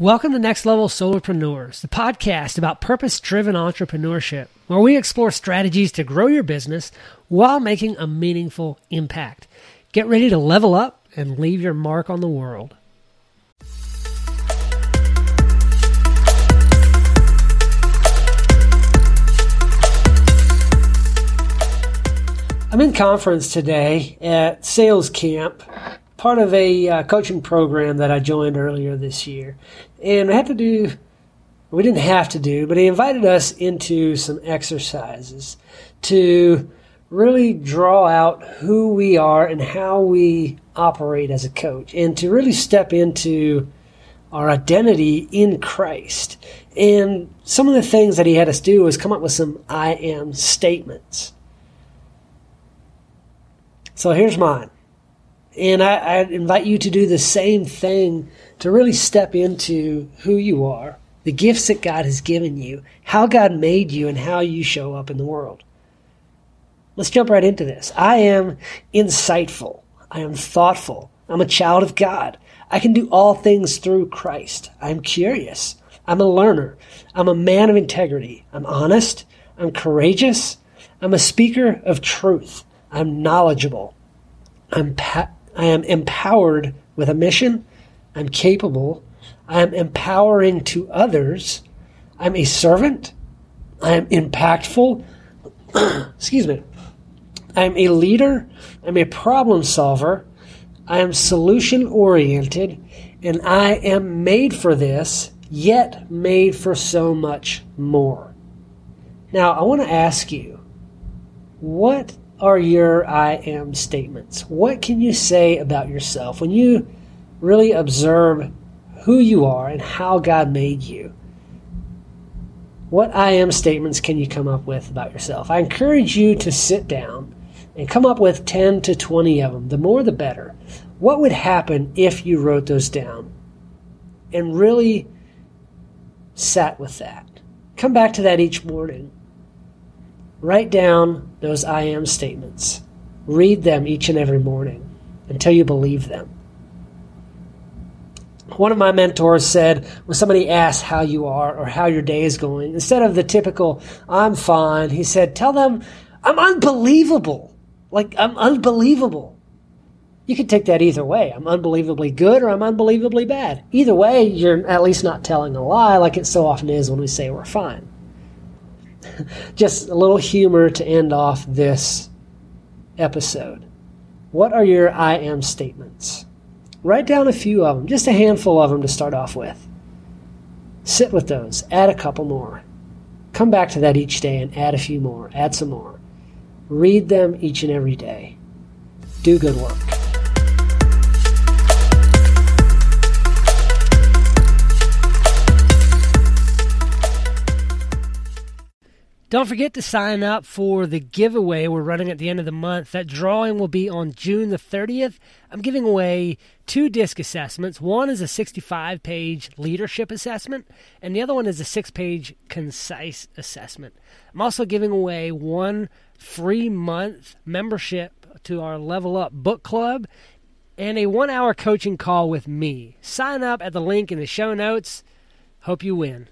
Welcome to Next Level Solopreneurs, the podcast about purpose driven entrepreneurship, where we explore strategies to grow your business while making a meaningful impact. Get ready to level up and leave your mark on the world. I'm in conference today at Sales Camp part of a uh, coaching program that I joined earlier this year. And we had to do, we didn't have to do, but he invited us into some exercises to really draw out who we are and how we operate as a coach and to really step into our identity in Christ. And some of the things that he had us do was come up with some I am statements. So here's mine. And I, I invite you to do the same thing to really step into who you are, the gifts that God has given you, how God made you, and how you show up in the world. Let's jump right into this. I am insightful. I am thoughtful. I'm a child of God. I can do all things through Christ. I'm curious. I'm a learner. I'm a man of integrity. I'm honest. I'm courageous. I'm a speaker of truth. I'm knowledgeable. I'm pa- I am empowered with a mission. I'm capable. I am empowering to others. I'm a servant. I am impactful. Excuse me. I am a leader. I'm a problem solver. I am solution oriented. And I am made for this, yet made for so much more. Now, I want to ask you what are your I am statements? What can you say about yourself when you really observe who you are and how God made you? What I am statements can you come up with about yourself? I encourage you to sit down and come up with 10 to 20 of them. The more the better. What would happen if you wrote those down and really sat with that? Come back to that each morning Write down those I am statements. Read them each and every morning until you believe them. One of my mentors said when somebody asks how you are or how your day is going, instead of the typical, I'm fine, he said, tell them, I'm unbelievable. Like, I'm unbelievable. You could take that either way. I'm unbelievably good or I'm unbelievably bad. Either way, you're at least not telling a lie like it so often is when we say we're fine. just a little humor to end off this episode. What are your I am statements? Write down a few of them, just a handful of them to start off with. Sit with those, add a couple more. Come back to that each day and add a few more, add some more. Read them each and every day. Do good work. Don't forget to sign up for the giveaway we're running at the end of the month. That drawing will be on June the 30th. I'm giving away two DISC assessments. One is a 65 page leadership assessment, and the other one is a six page concise assessment. I'm also giving away one free month membership to our Level Up Book Club and a one hour coaching call with me. Sign up at the link in the show notes. Hope you win.